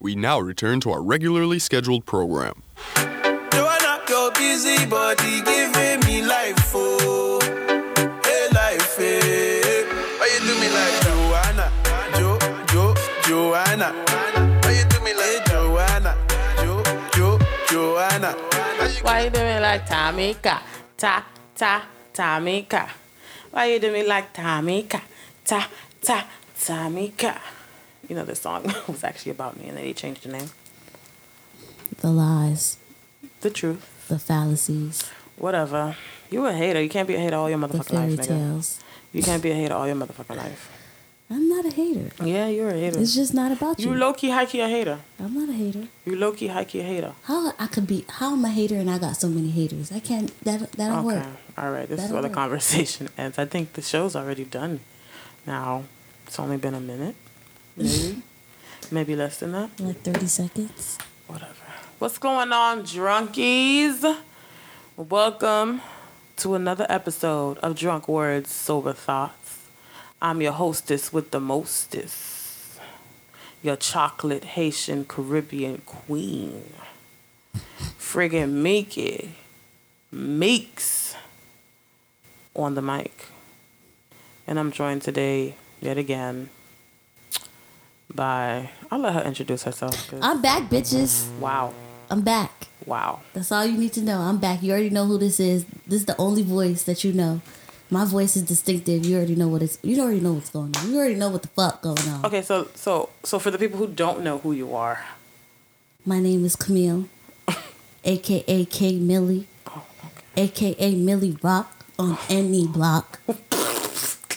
We now return to our regularly scheduled program. Joanna, your busy body giving me life, oh, hey life, hey. Why you do me like Joanna, Jo, Jo, Joanna? Why you do me like Joanna, Jo, Jo, Joanna? Why you do me like Tamika? Ta, ta, Tamika. Why you do me like Tamika? Ta, ta, Tamika. You know this song was actually about me and then he changed the name. The lies, The truth. the fallacies, Whatever. You a hater. You can't be a hater all your the motherfucking life, fairy nigga. tales. You can't be a hater all your motherfucking life. I'm not a hater. Yeah, you're a hater. It's just not about you. You low key, high key a hater. I'm not a hater. You low key, high key a hater. How I could be? How am I a hater and I got so many haters? I can't. That that don't Okay. work. All right. This is That'll where the conversation ends. I think the show's already done. Now, it's only been a minute. Maybe. Maybe less than that. Like 30 seconds. Whatever. What's going on, drunkies? Welcome to another episode of Drunk Words, Sober Thoughts. I'm your hostess with the mostest, your chocolate Haitian Caribbean queen, friggin' Mickey Meeks on the mic. And I'm joined today, yet again, by, I'll let her introduce herself. I'm back, bitches. Wow. I'm back. Wow. That's all you need to know. I'm back. You already know who this is. This is the only voice that you know. My voice is distinctive. You already know what it's. You already know what's going on. You already know what the fuck going on. Okay, so so so for the people who don't know who you are, My name is Camille, aka K Millie, oh, aka Millie Rock on any block.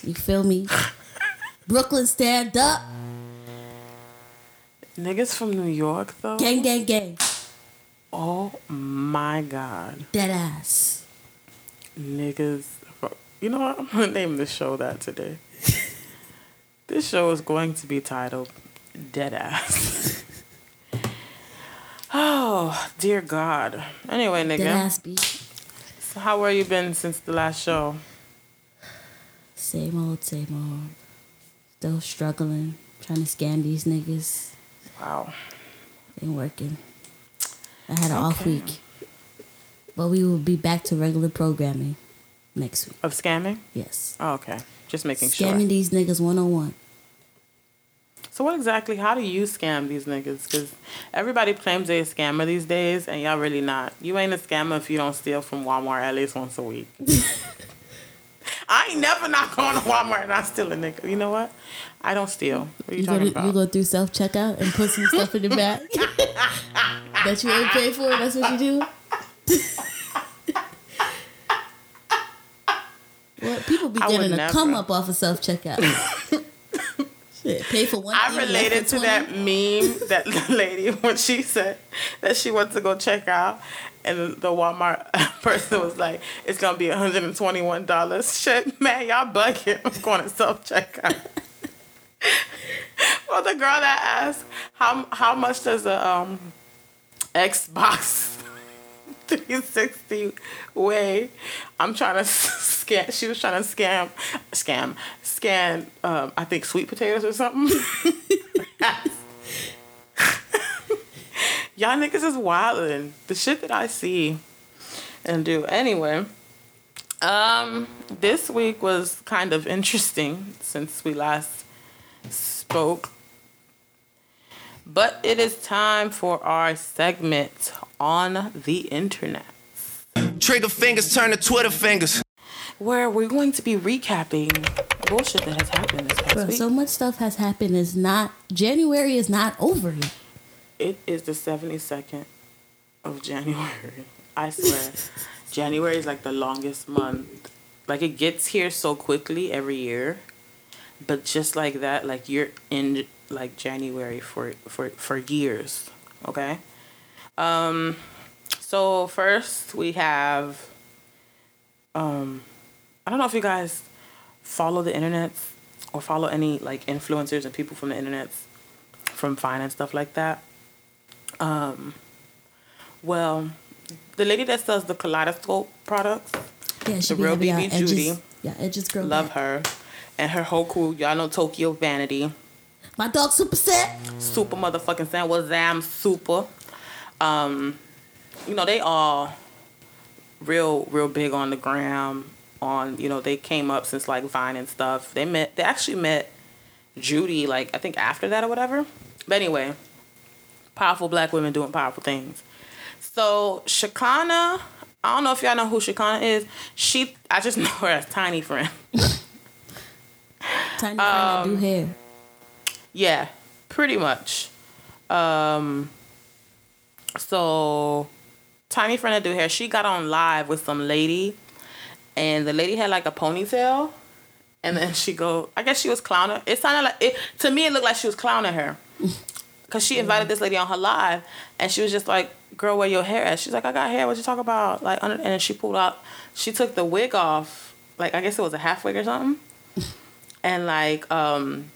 You feel me? Brooklyn, stand up, niggas from New York though. gang, gang, gang, Oh my god, dead ass. niggas. You know what? I'm gonna name this show that today. this show is going to be titled "Dead Ass." oh dear God. Anyway, nigga. Dead ass beat. so how are you been since the last show? Same old, same old. Still struggling, trying to scam these niggas. Wow. Ain't working. I had an off week. But we will be back to regular programming next week. Of scamming? Yes. Oh, okay. Just making Scamming sure. Scamming these niggas one on one. So what exactly? How do you scam these niggas? Because everybody claims they a scammer these days, and y'all really not. You ain't a scammer if you don't steal from Walmart at least once a week. I ain't never not going to Walmart and not steal a nigga. You know what? I don't steal. What are you, You go, talking to, about? you go through self checkout and put some stuff in the bag that you ain't paid for. That's what you do. well, people be I getting a never. come up off of self checkout. Shit, pay for one. I related to that meme that the lady when she said that she went to go check out, and the Walmart person was like, "It's gonna be one hundred and twenty-one dollars." Shit, man, y'all bugging. I'm going to self checkout. well, the girl that asked how how much does a um, Xbox 360 weigh? I'm trying to scan. She was trying to scam, scam, scan. Um, I think sweet potatoes or something. Y'all niggas is wildin'. The shit that I see and do. Anyway, um, this week was kind of interesting since we last spoke. But it is time for our segment on the internet. Trigger fingers turn to Twitter fingers. where we're going to be recapping bullshit that has happened this past Bro, week. so much stuff has happened. It's not January is not over yet. It is the 72nd of January. I swear. January is like the longest month. Like it gets here so quickly every year. But just like that, like you're in like January for for for years. Okay? Um so first we have um I don't know if you guys follow the internet or follow any like influencers and people from the internet from finance stuff like that. Um, well, the lady that sells the kaleidoscope products, Yeah, she The be real BB edges- Judy. Yeah, edges girl. love back. her, and her whole crew. Y'all know Tokyo Vanity. My dog Supa Cent. super motherfucking Sam was Zam super. Um, you know, they all real, real big on the gram. On you know, they came up since like Vine and stuff. They met. They actually met Judy like I think after that or whatever. But anyway, powerful black women doing powerful things. So Shakana, I don't know if y'all know who Shakana is. She, I just know her as Tiny Friend. Tiny friend that do hair. Yeah, pretty much. Um, so Tiny friend that do hair, she got on live with some lady, and the lady had like a ponytail, and then she go, I guess she was clowning. It sounded like it to me. It looked like she was clowning her, cause she invited this lady on her live, and she was just like, "Girl, where your hair at?" She's like, "I got hair. What you talk about?" Like, under, and then she pulled out, she took the wig off, like I guess it was a half wig or something, and like um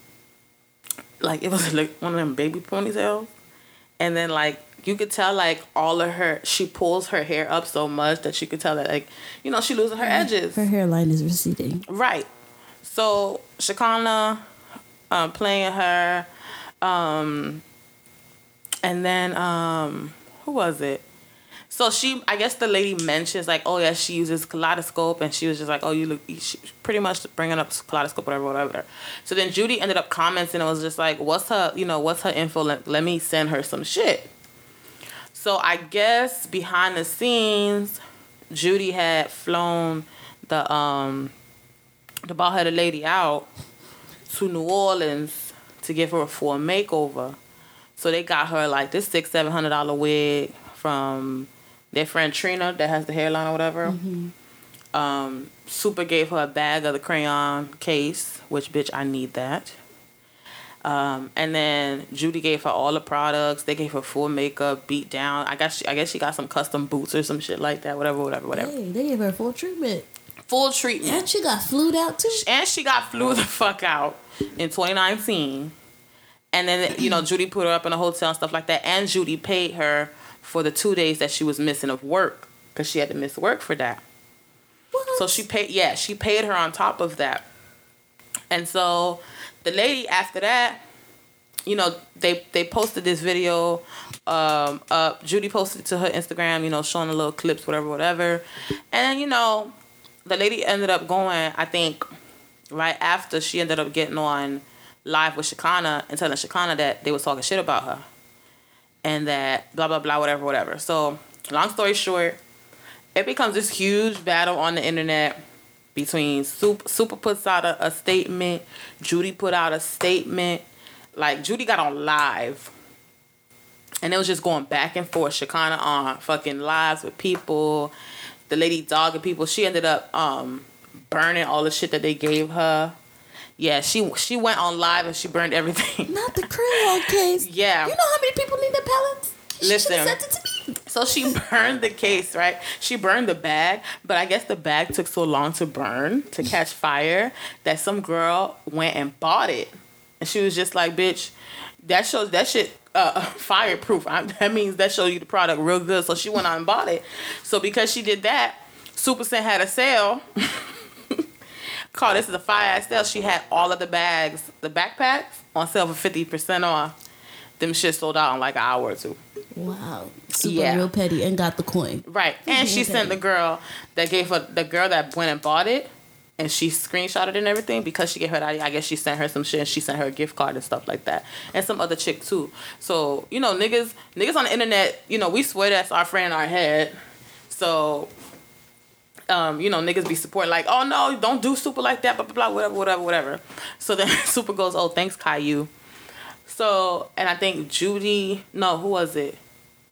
like it was like one of them baby ponytails, and then like you could tell like all of her she pulls her hair up so much that you could tell that like you know she losing her edges. Her hairline is receding. Right. So Shakana um, playing her, um, and then um, who was it? So she, I guess the lady mentions like, oh yeah, she uses kaleidoscope, and she was just like, oh, you look, she pretty much bringing up kaleidoscope, whatever, whatever. So then Judy ended up commenting and it was just like, what's her, you know, what's her info? Let, let me send her some shit. So I guess behind the scenes, Judy had flown the um the bald headed lady out to New Orleans to give her a full makeover. So they got her like this six seven hundred dollar wig from their friend Trina that has the hairline or whatever. Um, Super gave her a bag of the crayon case, which bitch I need that. Um, and then Judy gave her all the products. They gave her full makeup, beat down. I guess she, I guess she got some custom boots or some shit like that. Whatever, whatever, whatever. Hey, they gave her full treatment. Full treatment And she got flued out too. and she got flew the fuck out in 2019. And then you know Judy put her up in a hotel and stuff like that. And Judy paid her for the two days that she was missing of work because she had to miss work for that. What? So she paid, yeah, she paid her on top of that. And so the lady after that, you know, they they posted this video um up. Judy posted it to her Instagram, you know, showing the little clips, whatever, whatever. And you know, the lady ended up going, I think, right after she ended up getting on live with Shakana and telling Shakana that they was talking shit about her. And that blah blah blah whatever whatever. So long story short, it becomes this huge battle on the internet between Super, Super puts out a, a statement, Judy put out a statement. Like Judy got on live, and it was just going back and forth. Shakana on fucking lives with people, the lady dogging people. She ended up um burning all the shit that they gave her. Yeah, she she went on live and she burned everything. Not the crayon case. Yeah. You know how many people need the pellets? She Listen. should've sent it to me. So she burned the case, right? She burned the bag, but I guess the bag took so long to burn, to catch fire, that some girl went and bought it. And she was just like, bitch, that shows that shit uh, fireproof. I, that means that shows you the product real good. So she went out and bought it. So because she did that, Supa Cent had a sale. Called this is a fire ass sale. She had all of the bags, the backpacks, on sale for 50% off. Them shit sold out in like an hour or two. Wow. Super Yeah. real petty and got the coin. Right. And she sent the girl that gave her the girl that went and bought it and she screenshotted it and everything because she gave her that I guess she sent her some shit and she sent her a gift card and stuff like that. And some other chick too. So, you know, niggas niggas on the internet, you know, we swear that's our friend in our head. So um, you know, niggas be supporting like, oh no, don't do super like that, blah blah blah, whatever, whatever, whatever. So then super goes, oh thanks Caillou. So and I think Judy, no, who was it?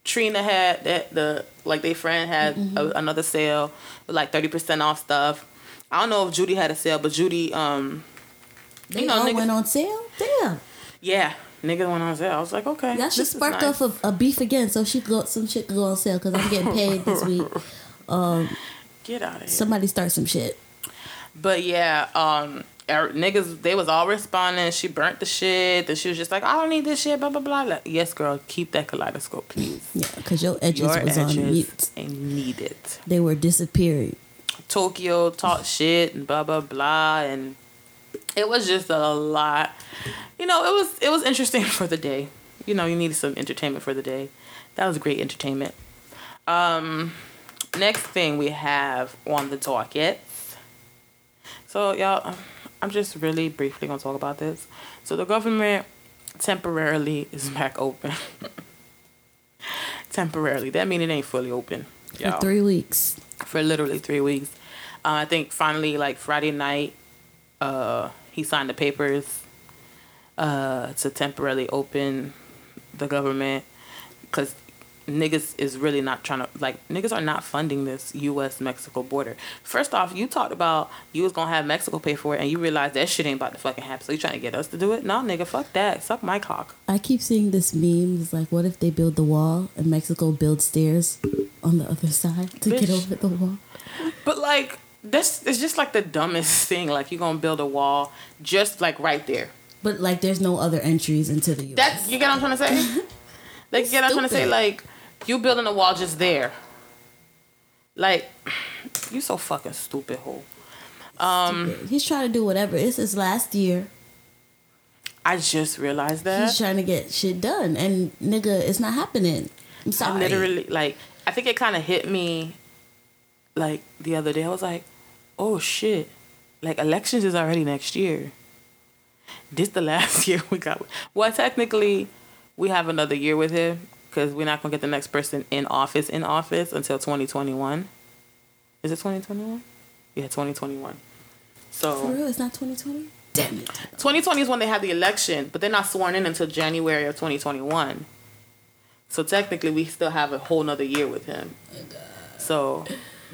Trina had that the like they friend had a, another sale with like thirty percent off stuff. I don't know if Judy had a sale, but Judy, um, They you know, all niggas, went on sale. Damn. yeah, niggas went on sale. I was like, okay, That should this is spark nice. off a, a beef again, so she go some shit could go on sale because I'm getting paid this week. Um, Get out of here. somebody start some shit. But yeah, um, er, niggas, they was all responding. She burnt the shit. And she was just like, I don't need this shit. Blah blah blah. Like, yes, girl, keep that kaleidoscope, please. Yeah, because your edges Your was on mute. and need it. They were disappearing. Tokyo talk shit and blah blah blah and it was just a lot. You know, it was it was interesting for the day. You know, you needed some entertainment for the day. That was great entertainment. Um, next thing we have on the docket. So y'all, I'm just really briefly gonna talk about this. So the government temporarily is back open. temporarily. That means it ain't fully open. For y'all three weeks. for literally three weeks. Uh, I think finally, like Friday night, uh, he signed the papers uh, to temporarily open the government because niggas is really not trying to like niggas are not funding this U.S. Mexico border. First off, you talked about you was gonna have Mexico pay for it, and you realized that shit ain't about to fucking happen. So you trying to get us to do it? No, nigga, fuck that. Suck my cock. I keep seeing this meme. It's like, what if they build the wall and Mexico builds stairs on the other side to get over the wall? But like this is just like the dumbest thing. Like you gonna build a wall just like right there. But like, there's no other entries into the U.S. That's you get what I'm trying to say? like you get what I'm trying to say? Like you building a wall just there. Like you so fucking stupid, hoe. Um, He's trying to do whatever. It's his last year. I just realized that. He's trying to get shit done, and nigga, it's not happening. I'm sorry. I literally like I think it kind of hit me like the other day. I was like, "Oh shit. Like elections is already next year." This the last year we got. Well, technically, we have another year with him because we're not gonna get the next person in office in office until 2021. Is it 2021? Yeah, 2021. For So real, it's not 2020. Damn it. 2020 is when they had the election, but they're not sworn in until January of 2021. So technically, we still have a whole nother year with him. So,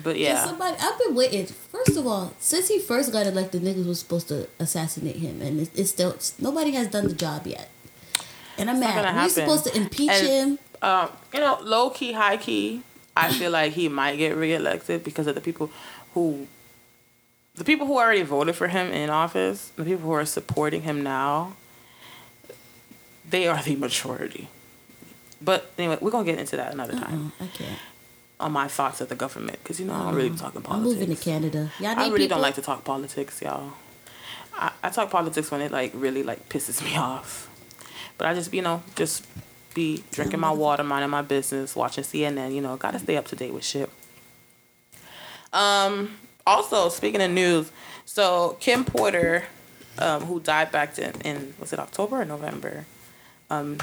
but yeah, Somebody, I've been waiting. First of all, since he first got elected, niggas was supposed to assassinate him, and it's, it's still nobody has done the job yet. And I'm gonna mad. We're supposed to impeach And- him. Um, you know, low key, high key, I feel like he might get reelected because of the people who, the people who already voted for him in office, the people who are supporting him now, they are the majority. But anyway, we're gonna get into that another time Uh-uh, I can't. on my thoughts of the government because you know I don't really be talking I'm politics. moving to Canada. Y'all I really people? don't like to talk politics, y'all. I, I talk politics when it like really like pisses me off. But I just you know just be drinking my water, minding my business, watching CNN. You know, gotta stay up to date with shit. Um. Also, speaking of news, so Kim Porter, um, who died back in, in was it October or November? Um,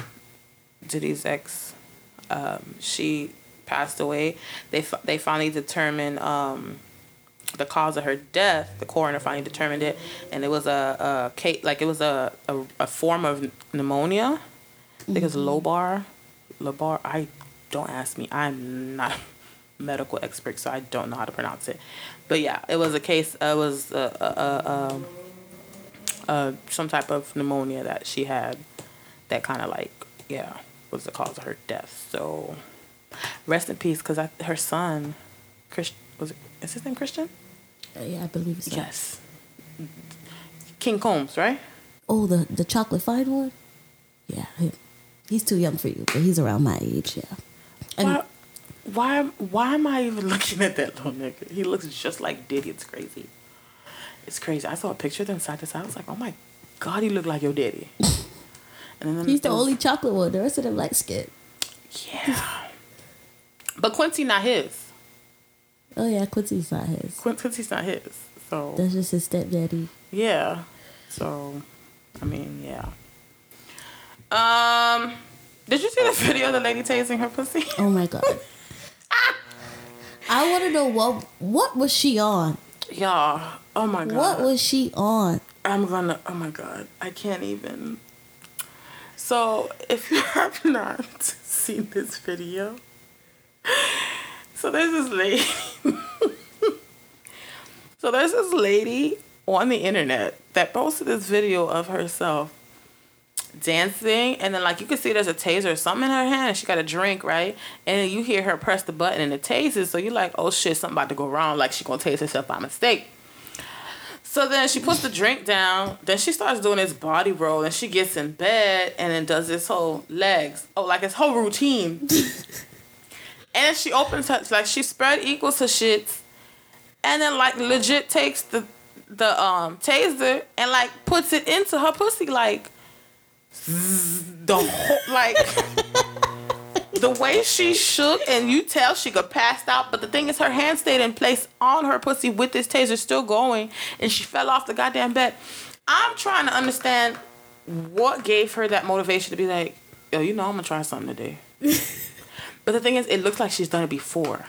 Diddy's ex, um, she passed away. They they finally determined um the cause of her death, the coroner finally determined it, and it was a, a like it was a, a, a form of pneumonia. Think it's lobar, lobar. I don't ask me. I'm not a medical expert, so I don't know how to pronounce it. But yeah, it was a case. uh, It was a, a, a, uh, some type of pneumonia that she had, that kind of like yeah was the cause of her death. So rest in peace, because her son, Chris, was it, is his name Christian? Uh, yeah, I believe so. Yes. King Combs, right? Oh, the the chocolate fine one. Yeah. He's too young for you, but he's around my age. Yeah. And Why, why, why am I even looking at that little nigga? He looks just like Diddy. It's crazy. It's crazy. I saw a picture of them side to side. I was like, oh my god, he looked like your daddy. And then he's the only chocolate one. The rest of them like skin. Yeah. But Quincy not his. Oh yeah, Quincy's not his. Quin- Quincy's not his. So That's just his stepdaddy. yeah. So, I mean, yeah. Um, did you see the video of the lady tasing her pussy? Oh my god. I want to know what what was she on? Yeah. Oh my god. What was she on? I'm gonna. Oh my god, I can't even. So, if you have not seen this video, so there's this lady. so there's this lady on the internet that posted this video of herself dancing, and then like you can see there's a taser or something in her hand, and she got a drink, right? And then you hear her press the button, and it tases. So you're like, oh shit, something about to go wrong. Like she gonna tase herself by mistake. So then she puts the drink down. Then she starts doing this body roll, and she gets in bed and then does this whole legs. Oh, like this whole routine. and then she opens her like she spread equals her shits, and then like legit takes the the um taser and like puts it into her pussy like the whole like the way she shook and you tell she got passed out but the thing is her hand stayed in place on her pussy with this taser still going and she fell off the goddamn bed. I'm trying to understand what gave her that motivation to be like yo you know i'm gonna try something today. But the thing is it looks like she's done it before.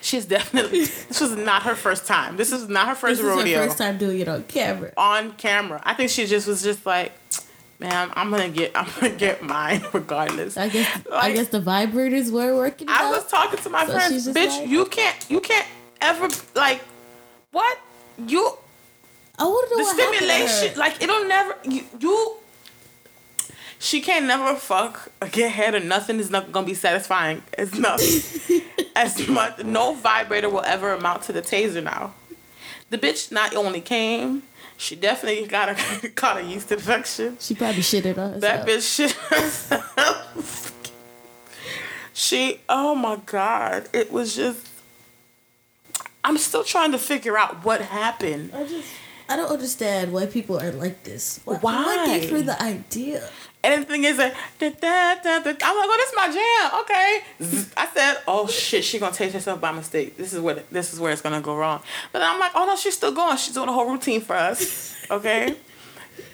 She's definitely this was not her first time. This is not her first This is rodeo. her first time doing it on camera. on camera. I think she just was just like man i'm gonna get i'm gonna get mine regardless I guess I guess the vibrators were working. I out. was talking to my So friends, bitch. like- you can't, you can't ever like, what you I want to know the what happened to stimulation, like it'll never you. you she can't never fuck or get head or nothing is not gonna be satisfying. It's nothing. as much no vibrator will ever amount to the taser now. The bitch not only came, she definitely got a caught a yeast infection. She probably shitted on herself. That bitch shit herself. she, oh my God. It was just. I'm still trying to figure out what happened. I just I don't understand why people are like this. Why? Why? Gave her the idea? And the thing is that da, da, da, I'm like, oh, this is my jam. Okay. I said, oh shit, she gonna taste herself by mistake. This is what this is where it's gonna go wrong. But then I'm like, oh no, she's still going. She's doing a whole routine for us. Okay.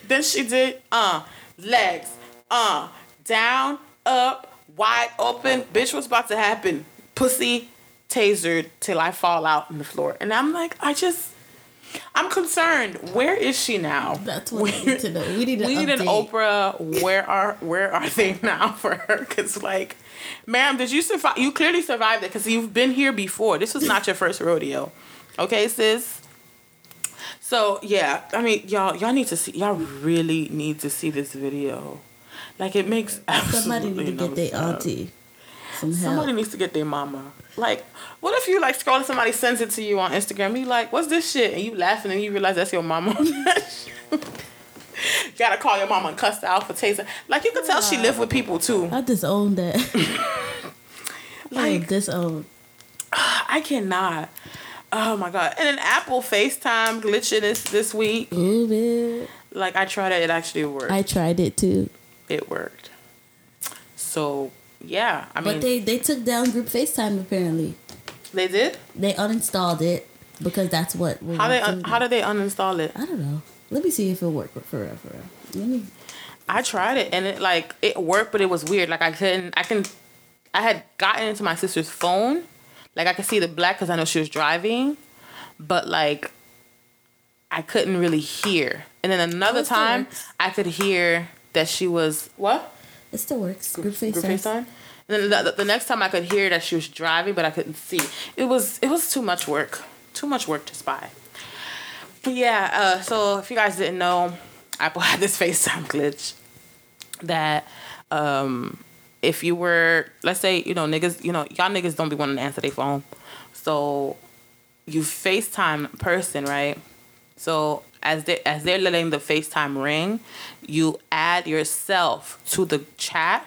then she did uh legs, uh down, up, wide open. Bitch, what's about to happen? Pussy tasered till I fall out on the floor. And I'm like, I just I'm concerned. Where is she now? That's what Where- need to know. We need an we need an. Oprah. Where are where are they now for her? Because like, ma'am, did you survive? You clearly survived it because you've been here before. This was not your first rodeo, okay, sis. So yeah, I mean, y'all, y'all need to see. Y'all really need to see this video. Like it makes Somebody absolutely need to no get their auntie some help. Somebody needs to get their mama. Like, what if you like scrolling somebody sends it to you on Instagram? You like, what's this shit? And you laughing and you realize that's your mama. Gotta call your mama and cuss her out for tasting. Like you can tell she lived with people too. I disown that. like disown. I cannot. Oh my god! And an Apple FaceTime glitching this this week. Ooh, man. Like I tried it, it actually worked. I tried it too, it worked. So yeah, I mean but they they took down group FaceTime. Apparently, they did. they uninstalled it because that's what. How they un- do. how did they uninstall it? I don't know. Let me see if it worked for real. For real. Let me. I tried it and it like it worked, but it was weird. Like I couldn't. I can. I had gotten into my sister's phone. Like I could see the black because I know she was driving, but like I couldn't really hear. And then another time. I could hear that she was what It still works. Group group FaceTime. FaceTime. And then the, the next time I could hear that she was driving, but I couldn't see. It was it was too much work. Too much work to spy. But yeah, uh, so if you guys didn't know, Apple had this FaceTime glitch that um, if you were, let's say, you know, niggas, you know, y'all niggas don't be wanting to answer their phone. So you FaceTime person, right? So as they as they're letting the FaceTime ring, you add yourself to the chat.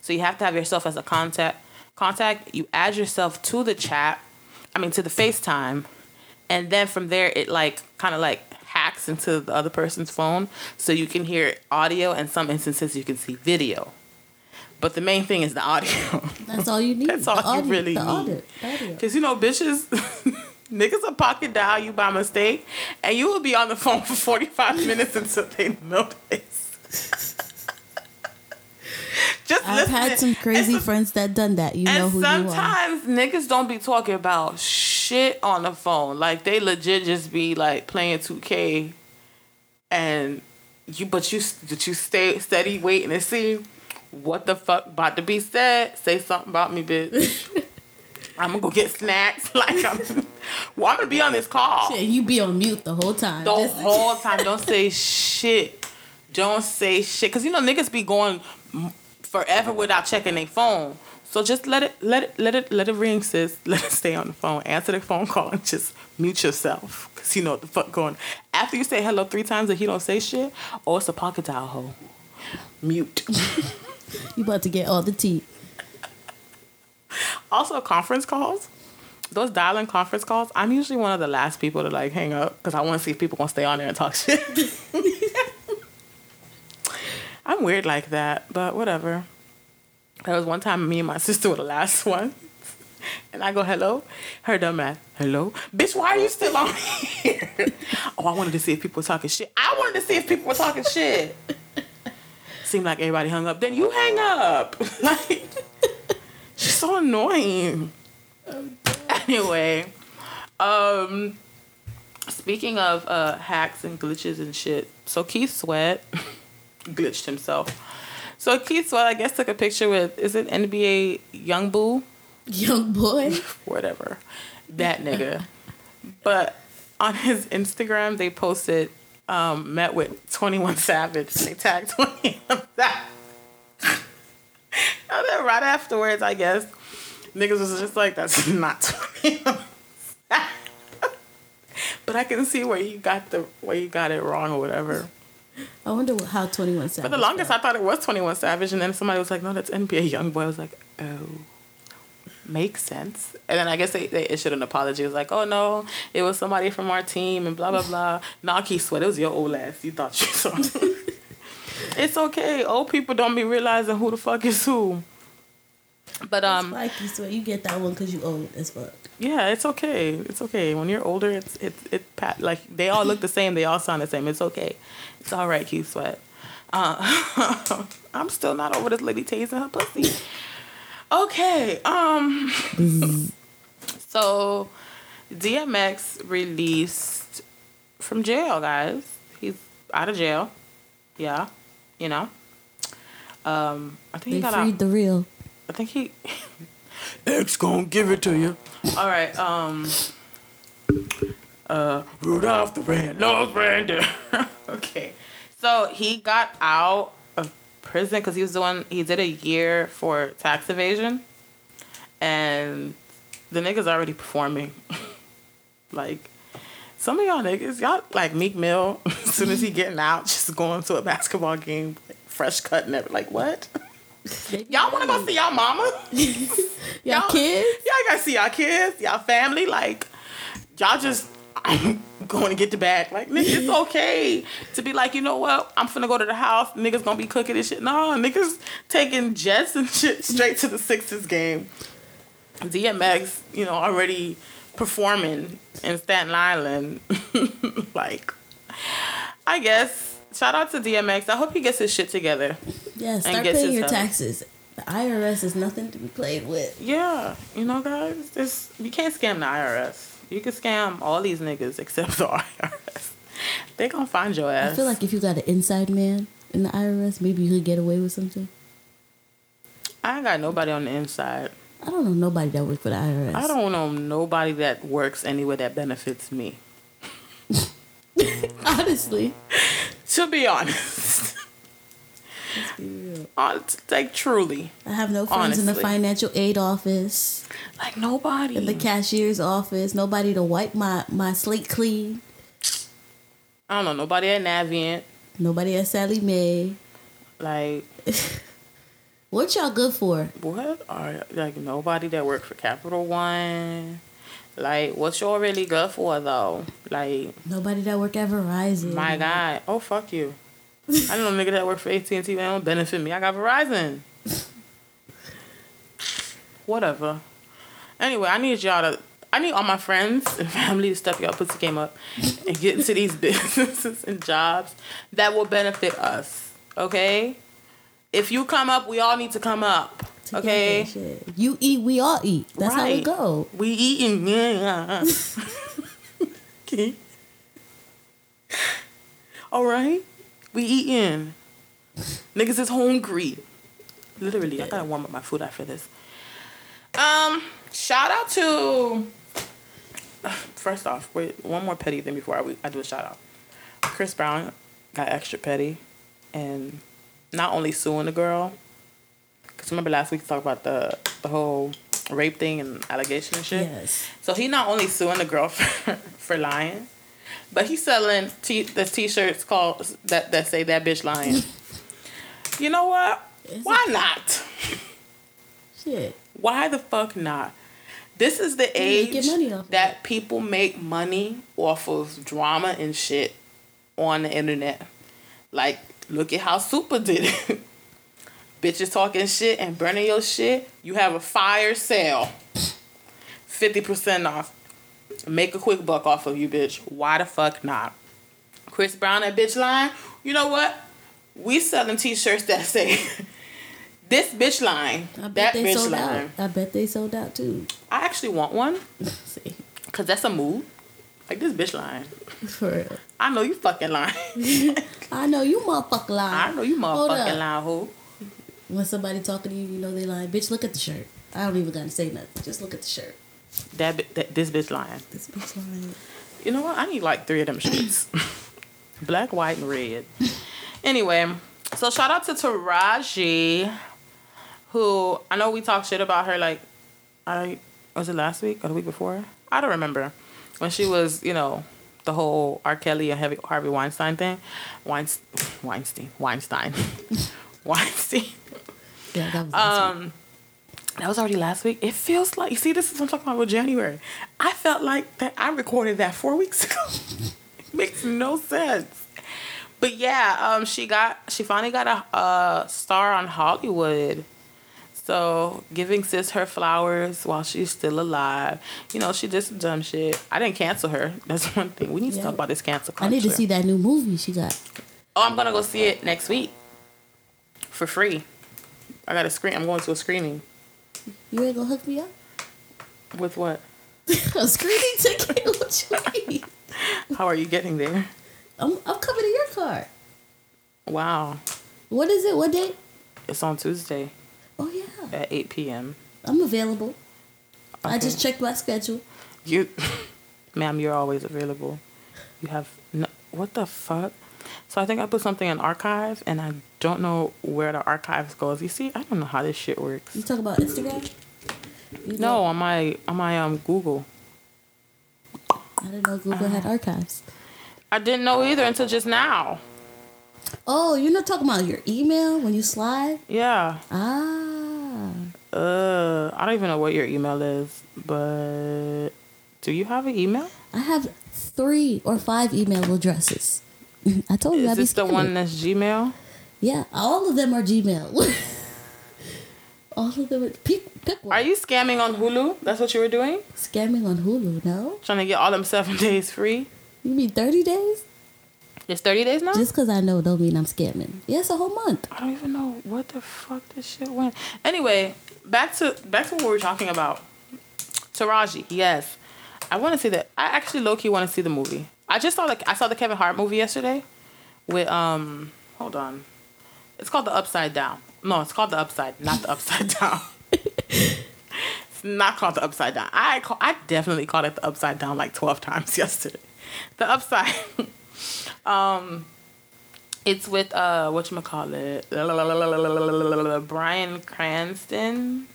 So you have to have yourself as a contact contact. You add yourself to the chat, I mean to the FaceTime, and then from there it like kind of like hacks into the other person's phone so you can hear audio and some instances you can see video. But the main thing is the audio. That's all you need. That's all The you audio- really need. Audio. audio. Cause you know, bitches, niggas will pocket dial you by mistake, and you will be on the phone for forty five minutes until they notice. Just I've listen. had some crazy friends that done that. You know who you are. sometimes niggas don't be talking about shit on the phone. Like they legit just be like playing two K, and you but you but you stay steady waiting to see what the fuck about to be said. Say something about me, bitch. I'm gonna go get snacks. Like I'm, well, I'm gonna be on this call Yeah, you be on mute the whole time. the whole time. Don't say shit. Don't say shit, cause you know niggas be going forever without checking their phone. So just let it, let it, let it, let it ring, sis. Let it stay on the phone. Answer the phone call and just mute yourself, cause you know what the fuck going. After you say hello three times and he don't say shit, oh it's a pocket dial hole. Mute. you about to get all the tea. Also, conference calls. those dial-in conference calls, I'm usually one of the last people to like hang up because I want to see if people gonna stay on there and talk shit. I'm weird like that, but whatever. There was one time me and my sister were the last one. And I go, hello? Her dumb ass, hello? Bitch, why are you still on here? oh, I wanted to see if people were talking shit. I wanted to see if people were talking shit. Seemed like everybody hung up. Then you hang up. like, so annoying. Anyway, um, speaking of uh, hacks and glitches and shit, so Keith Sweat glitched himself. So Keith Sweat, I guess, took a picture with is it NBA Young Boo, Young boy. whatever, that nigga. But on his Instagram, they posted um, met with Twenty One Savage. They tagged Twenty One Savage. And then right afterwards, I guess, niggas was just like, "That's not 21 Savage." But I can see where you got the where you got it wrong or whatever. I wonder what, how Twenty One Savage. For the longest, felt. I thought it was 21 Savage, and then somebody was like, no, that's NBA Youngboy. I was like, oh, makes sense. And then I guess they, they issued an apology. It was like, oh, no, it was somebody from our team, and blah, blah, blah. nah, Keith Sweat, it was your old ass. You thought you saw It's okay. Old people don't be realizing who the fuck is who. But, um, Like you swear, you get that one because you old as fuck. yeah, it's okay. It's okay. When you're older, it's it's it pat like they all look the same. They all sound the same. It's okay. It's all right, Keith Sweat. Uh, I'm still not over this lady tasting her pussy. Okay. Um. so, DMX released from jail, guys. He's out of jail. Yeah, you know. Um, I think They he got freed out. the real. I think he. X gonna give it to you. All right. Um. Uh, Rudolph the Red-Nosed Reindeer. okay, so he got out of prison because he was doing. He did a year for tax evasion, and the niggas already performing. like, some of y'all niggas, y'all like Meek Mill. as soon as he getting out, just going to a basketball game, fresh cut and everything. Like what? Y'all want to go see y'all mama? Y'all kids? Y'all gotta see y'all kids, y'all family. Like, y'all just I'm going to get the bag. Like, nigga, it's okay to be like, you know what? I'm finna go to the house. Niggas gonna be cooking and shit. No, niggas taking jets and shit straight to the Sixers game. DMX, you know, already performing in Staten Island. like, I guess. Shout out to DMX. I hope he gets his shit together. Yeah, start gets paying your help. taxes. The IRS is nothing to be played with. Yeah, you know, guys, this you can't scam the IRS. You can scam all these niggas except the IRS. They gonna find your ass. I feel like if you got an inside man in the IRS, maybe you could get away with something. I ain't got nobody on the inside. I don't know nobody that works for the IRS. I don't know nobody that works anywhere that benefits me. honestly. To be honest, On- like truly, I have no friends in the financial aid office, like nobody. in the cashier's office, nobody to wipe my, my slate clean, I don't know nobody at Navient. nobody at Sallie Mae. Like What y'all good for? what are like nobody that work for Capital One. Like what y'all really good for though? Like Nobody that work at Verizon. My God. Oh, fuck you. I don't know nigga that work for AT&T. They don't benefit me. I got Verizon. Whatever. Anyway, I need y'all to... I need all my friends and family to step y'all pussy game up and get into these businesses and jobs that will benefit us. Okay? If you come up, we all need to come up. Together, Okay? You eat, we all eat. That's how we go. We eating. Yeah. okay. All right. We eating. Niggas is hungry. Literally, I gotta warm up my food after this. Um, shout out to. First off, wait, one more petty thing before I, I do a shout out. Chris Brown got extra petty, and not only suing the girl. Cause remember last week we talked about the the whole rape thing and allegation and shit. Yes. So he not only suing the girl for, for lying, but he's selling t the t-shirts called that that say that bitch lying. you know what? Is Why not? Shit. Why the fuck not? This is the age make money off of that people make money off of drama and shit on the internet. Like, look at how Super did it. Bitches talking shit and burning your shit. You have a fire sale. 50% off. Make a quick buck off of you, bitch. Why the fuck not? Chris Brown and bitch line. You know what? We selling t-shirts that say this bitch line. I bet That they bitch sold line. out. I bet they sold out too. I actually want one. See, Cause that's a move. Like this bitch lying. for real. I know you fucking lying. I know you motherfucker lying. I know you motherfucking lying who. When somebody talking to you, you know they lying. Bitch, look at the shirt. I don't even gotta say nothing. Just look at the shirt. That, that this bitch lying. This bitch lying. You know what? I need like three of them shirts. Black, white, and red. Anyway, so shout out to Taraji, who I know we talked shit about her like I was it last week or the week before? I don't remember. When she was, you know, the whole R. Kelly and Harvey, Harvey Weinstein thing. Weinstein Weinstein. Weinstein. Weinstein. Yeah, that was. Um, that was already last week. It feels like you see. This is what I'm talking about with January. I felt like that I recorded that four weeks ago. it makes no sense. But yeah, um, she got she finally got a, a star on Hollywood. So giving sis her flowers while she's still alive. You know, she did some dumb shit. I didn't cancel her. That's one thing. We need to talk about this cancel culture. I need to see that new movie she got. Oh, I'm gonna go see it next week for free. I got a screen. I'm going to a screening. You ain't gonna hook me up? With what? a screening ticket? What you mean? How are you getting there? I'm, I'm coming to your car. Wow. What is it? What day? It's on Tuesday Oh yeah, at 8 p.m. I'm available. I just checked my schedule. You, ma'am, you're always available. You have no. What the fuck? So I think I put something in archive, and I don't know where the archives goes. You see, I don't know how this shit works. You talk about Instagram? You No, on my on my um Google. I didn't know Google had archives. I didn't know either until just now. Oh, you're not talking about your email when you slide? Yeah. Ah, Uh, I don't even know what your email is, but do you have an email? I have three or five email addresses. I told you Is this the one that's Gmail? Yeah, all of them are Gmail. all of them are pick, pick one. Are you scamming on Hulu? That's what you were doing? scamming on Hulu? No, Trying to get all them seven days free? you mean thirty days? It's 30 days now? Just because I know don't mean I'm scamming. Yeah, it's a whole month. I don't even know what the fuck this shit went. Anyway, back to back to what we were talking about. Taraji, yes. I want to see that. I actually low key want to see the movie. I just saw like I saw the Kevin Hart movie yesterday with um hold on. It's called The Upside Down. No, it's called The Upside, not The Upside Down. it's not called The Upside Down. I call, I definitely called it The Upside Down like 12 times yesterday. The Upside um it's with uh what you call it Bryan Cranston.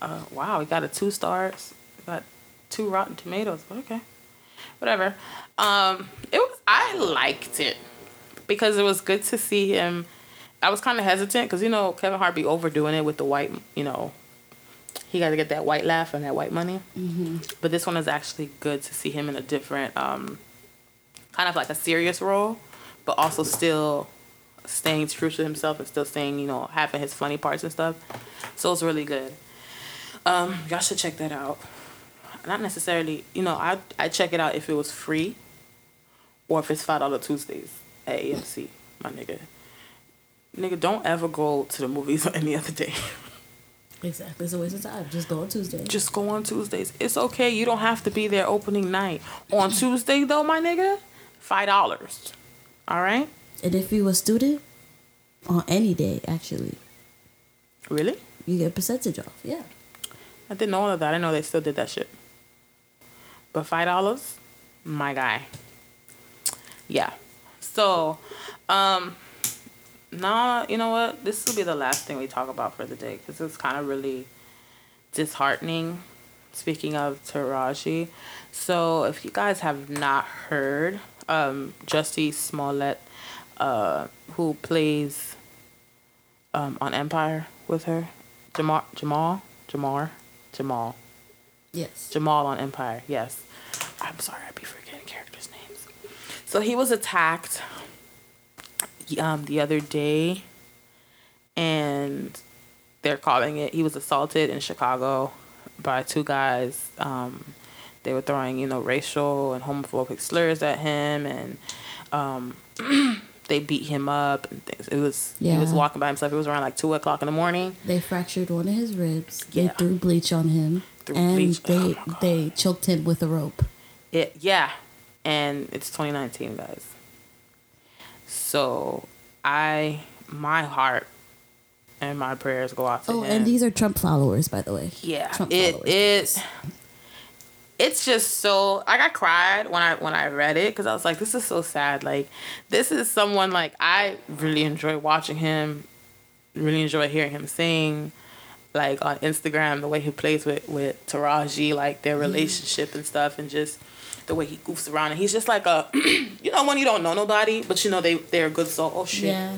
Uh wow, we got a two stars. Got two rotten tomatoes, but okay. Whatever. Um it was I liked it because it was good to see him. I was kind of hesitant because you know Kevin Hart be overdoing it with the white, you know, he got to get that white laugh and that white money. But this one is actually good to see him in a different, um, kind of like a serious role, but also still staying true to himself and still staying, you know, having his funny parts and stuff. So it's really good. Um, y'all should check that out. Not necessarily, you know, I I check it out if it was free, or if it's five dollar Tuesdays at AMC, my nigga. Nigga, don't ever go to the movies on any other day. Exactly. It's a waste of time. Just go on Tuesday. just go on Tuesdays. It's okay. You don't have to be there opening night. On Tuesday though, my nigga, five dollars. All right? and if you a student, on any day, actually, Really? you get a percentage off. Yeah. I didn't know all of that. I know they still did that shit. But five dollars, my guy. Yeah. So, um, now you know what? This will be the last thing we talk about for the day because it's kind of really disheartening. Speaking of Taraji, so if you guys have not heard, um, Jussie Smollett, uh, who plays um, on Empire with her, Jamar, Jamal, Jamar, Jamal. Yes. Jamal on Empire. Yes. I'm sorry, I be forgetting characters' names. So he was attacked um, the other day, and they're calling it. He was assaulted in Chicago by two guys. Um, they were throwing, you know, racial and homophobic slurs at him, and um, they beat him up and things. It was he was walking by himself. It was around like two o'clock in the morning. They fractured one of his ribs. They Yeah. threw bleach on him. Threw and bleach- they oh they choked him with a rope. It yeah, and it's 2019, guys. So I my heart and my prayers go out to him. Oh, him. and these are Trump followers, by the way. yeah, Trump it followers. it it's just so like I cried when I when I read it because I was like, this is so sad. Like this is someone like I really enjoy watching him, really enjoy hearing him sing. Like on Instagram, the way he plays with with Taraji, like their mm. relationship and stuff, and just the way he goofs around. And he's just like a, you know, when you don't know nobody, but you know they they're a good soul. Oh shit! Yeah.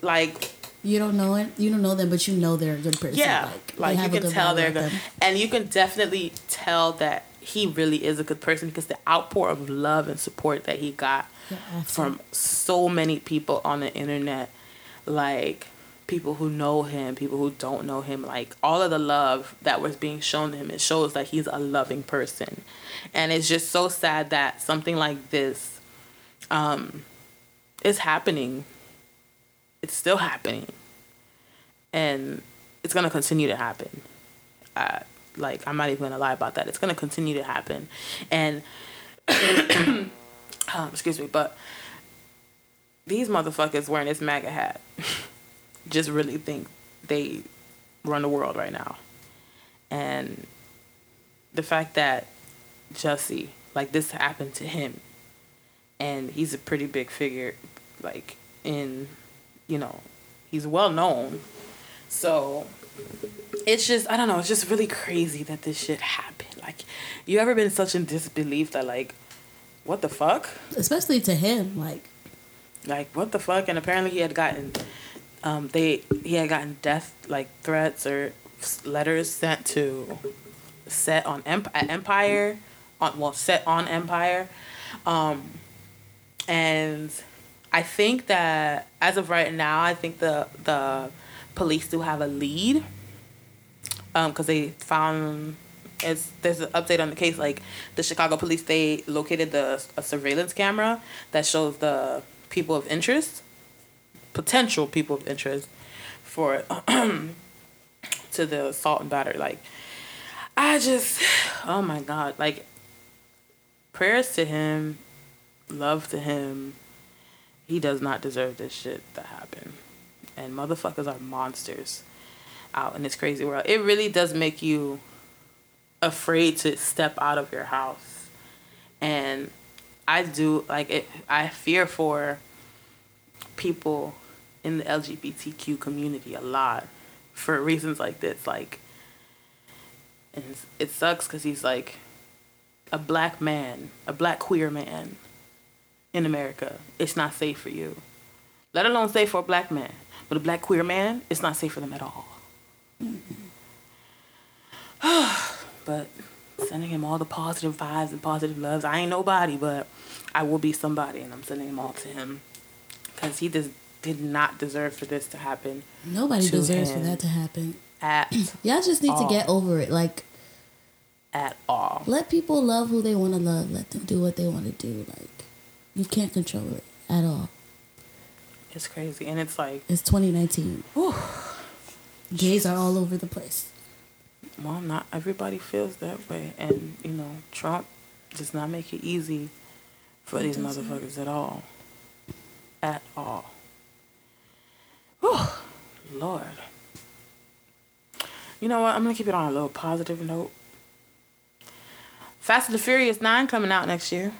Like You don't know it. You don't know them, but you know they're a good person. yeah, Like, like, you can tell they're good, them. and you can definitely tell that he really is a good person because the outpour of love and support that he got Yeah, from so many people on the internet, like people who know him, people who don't know him, like all of the love that was being shown to him, it shows that he's a loving person, and it's just so sad that something like this, um, is happening. It's still happening and it's gonna continue to happen. Uh, like I'm not even gonna lie about that. It's gonna continue to happen, and um, excuse me, but these motherfuckers wearing this MAGA hat just really think they run the world right now, and the fact that Jussie, like this happened to him, and he's a pretty big figure, like in, you know, he's well known. So it's just I don't know, it's just really crazy that this shit happened. Like you ever been such in disbelief that like what the fuck? Especially to him, like Like what the fuck? And apparently he had gotten um they he had gotten death like threats or letters sent to set on Emp- Empire on well set on Empire. Um and I think that as of right now, I think the the police do have a lead um because they found it's there's an update on the case like the chicago police they located the a surveillance camera that shows the people of interest potential people of interest for to the assault and battery like i just oh my god like prayers to him love to him. He does not deserve this shit to happen and motherfuckers are monsters out in this crazy world. It really does make you afraid to step out of your house. And I do like it I fear for people in the LGBTQ community a lot for reasons like this like and it sucks cuz he's like a black man, a black queer man in America. It's not safe for you. Let alone safe for a black man. But a black queer man, it's not safe for them at all. but sending him all the positive vibes and positive loves. I ain't nobody, but I will be somebody, and I'm sending them all to him because he just did not deserve for this to happen nobody To deserves for that to happen. at Y'all just need to get over it. Like at all. let people love who they want to love. Let them do what they want to do. Like you can't control it at all. It's crazy, and it's like, It's 2019. whew, Gays are all over the place. well, not everybody feels that way, and you know, Trump does not make it easy for these motherfuckers at all, at all. Whew, Lord. You know what? I'm gonna keep it on a little positive note. Fast and the Furious Nine coming out next year.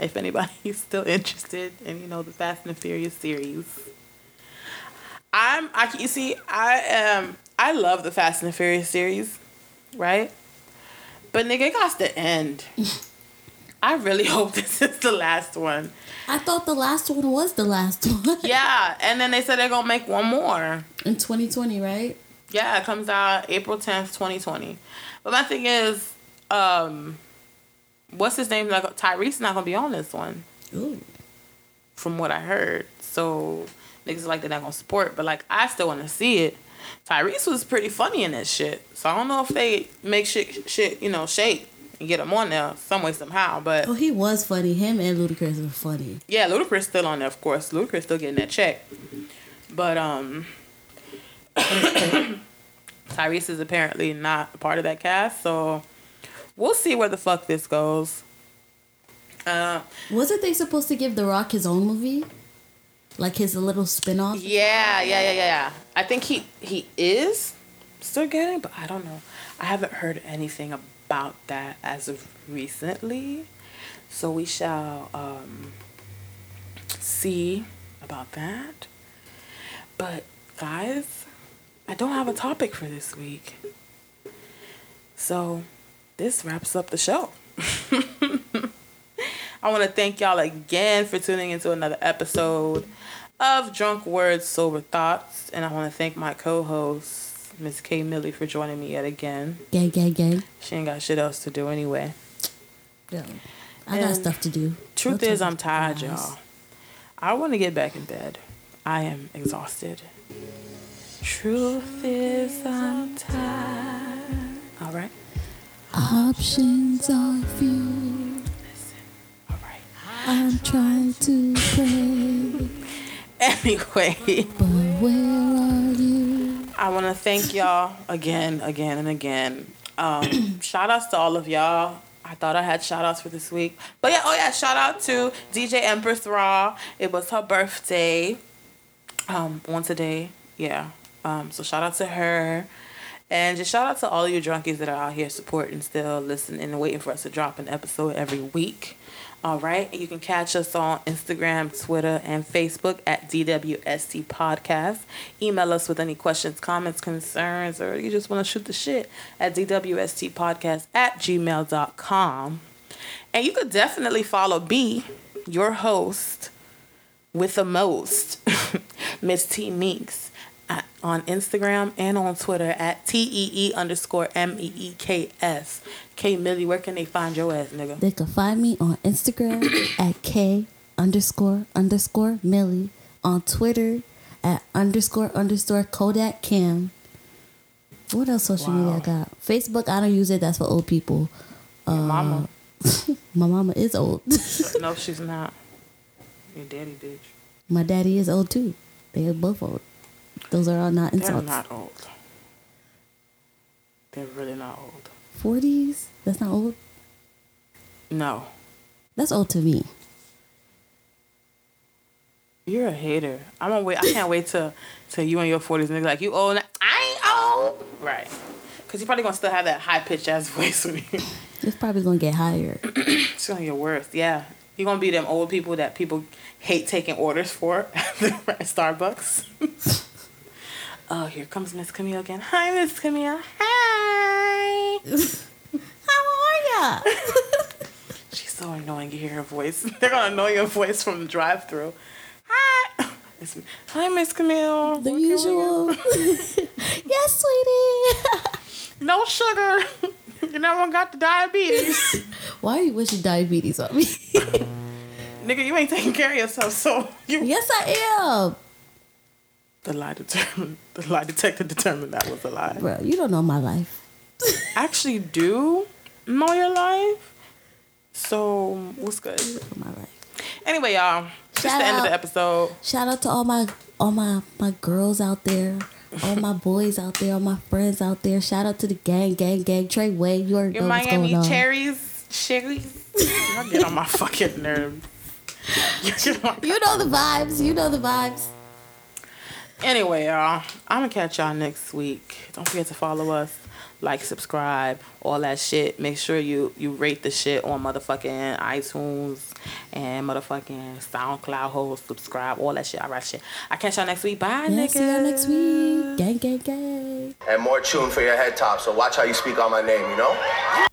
If anybody's still interested in you know the Fast and the Furious series. I'm I you see I am I love the Fast and the Furious series, right? But nigga, it got to end. I really hope this is the last one. I thought the last one was the last one Yeah, and then they said they're gonna make one more. in 2020, right? Yeah, it comes out April tenth, twenty twenty. But my thing is, um, what's his name? Like Tyrese not gonna be on this one, Ooh. from what I heard. So niggas like they're not gonna support, but like I still want to see it. Tyrese was pretty funny in that shit, so I don't know if they make shit shit you know shake and get him on there some way somehow. But Oh, he was funny. Him and Ludacris were funny. yeah, Ludacris still on there, of course. Ludacris still getting that check. But um Tyrese is apparently not a part of that cast, so we'll see where the fuck this goes. Uh Wasn't they supposed to give The Rock his own movie? Like his little spin off? yeah, yeah, yeah, yeah, yeah. I think he he is still getting, but I don't know. I haven't heard anything about that as of recently. So we shall um see about that. But guys, I don't have a topic for this week. So this wraps up the show. I want to thank y'all again for tuning into another episode of Drunk Words, Sober Thoughts. And I want to thank my co host, Miss K. Millie, for joining me yet again. Gang, gang, gang. She ain't got shit else to do anyway. Yeah. I got stuff to do. Truth is, I'm tired, y'all. I want to get back in bed. I am exhausted. Truth is, I'm tired. All right. Options are few. All right. I'm trying to pray, Anyway, but where are you? I want to thank y'all again, again, and again. Um, shout outs to all of y'all. I thought I had shout outs for this week. But yeah, oh yeah, shout out to DJ Empress Raw. It was her birthday. Um, on today. Yeah. Um, so shout out to her. And just shout out to all you drunkies that are out here supporting, still listening, and waiting for us to drop an episode every week. All right. You can catch us on Instagram, Twitter, and Facebook at DWST Podcast. Email us with any questions, comments, concerns, or you just want to shoot the shit at DWSTPodcast at gmail.com. And you could definitely follow B, your host, with the most, Miss T Meeks, on Instagram and on Twitter at T E E underscore M E E K S. K Millie, where can they find your ass, nigga? They can find me on Instagram at K underscore underscore Millie. On Twitter at underscore underscore Kodak Cam. What else social media I got? Facebook, I don't use it. That's for old people. Your uh, mama. My mama is old. No, she's not. Your daddy, bitch. My daddy is old too. They are both old. Those are all not in. They're not old. They're really not old. 40s? That's not old. No. That's old to me. You're a hater. I'm gonna wait. I can't wait till till you in your forties nigga like you old. I ain't old. Right. Cause you're probably gonna still have that high pitched ass voice when you. It's probably gonna get higher. It's gonna get worse. Yeah. You're gonna be them old people that people hate taking orders for at Starbucks. oh, here comes Miss Camille again. Hi, Miss Camille. Hi. How are ya? She's so annoying. You hear her voice. They're gonna know your voice from the drive-through. Hi. Hi, Miss Camille. The What can we usual. yes, sweetie. No sugar. you never got the diabetes. Why are you wishing diabetes on me? Nigga, you ain't taking care of yourself, so you. yes, I am. The lie determined. The lie detector determined that was a lie. Bro, you don't know my life. Actually, do know your life. So what's good? My life. Anyway, y'all. Just Shout the end of out. the episode. Shout out to all my all my my girls out there, all my boys out there, all my friends out there. Shout out to the gang, gang, gang. Trey Way, you already Your know Miami cherries, cherries. Y'all get on my fucking nerves. You get on- You know the vibes. You know the vibes. Anyway, y'all, I'm gonna catch y'all next week. Don't forget to follow us, like, subscribe, all that shit. Make sure you you rate the shit on motherfucking iTunes and motherfucking SoundCloud host. Subscribe, all that shit. All right, shit. I catch y'all next week. Bye, Yeah, niggas. see y'all next week. Gang, gang, gang. and more tune for your head top. So watch how you speak on my name, you know?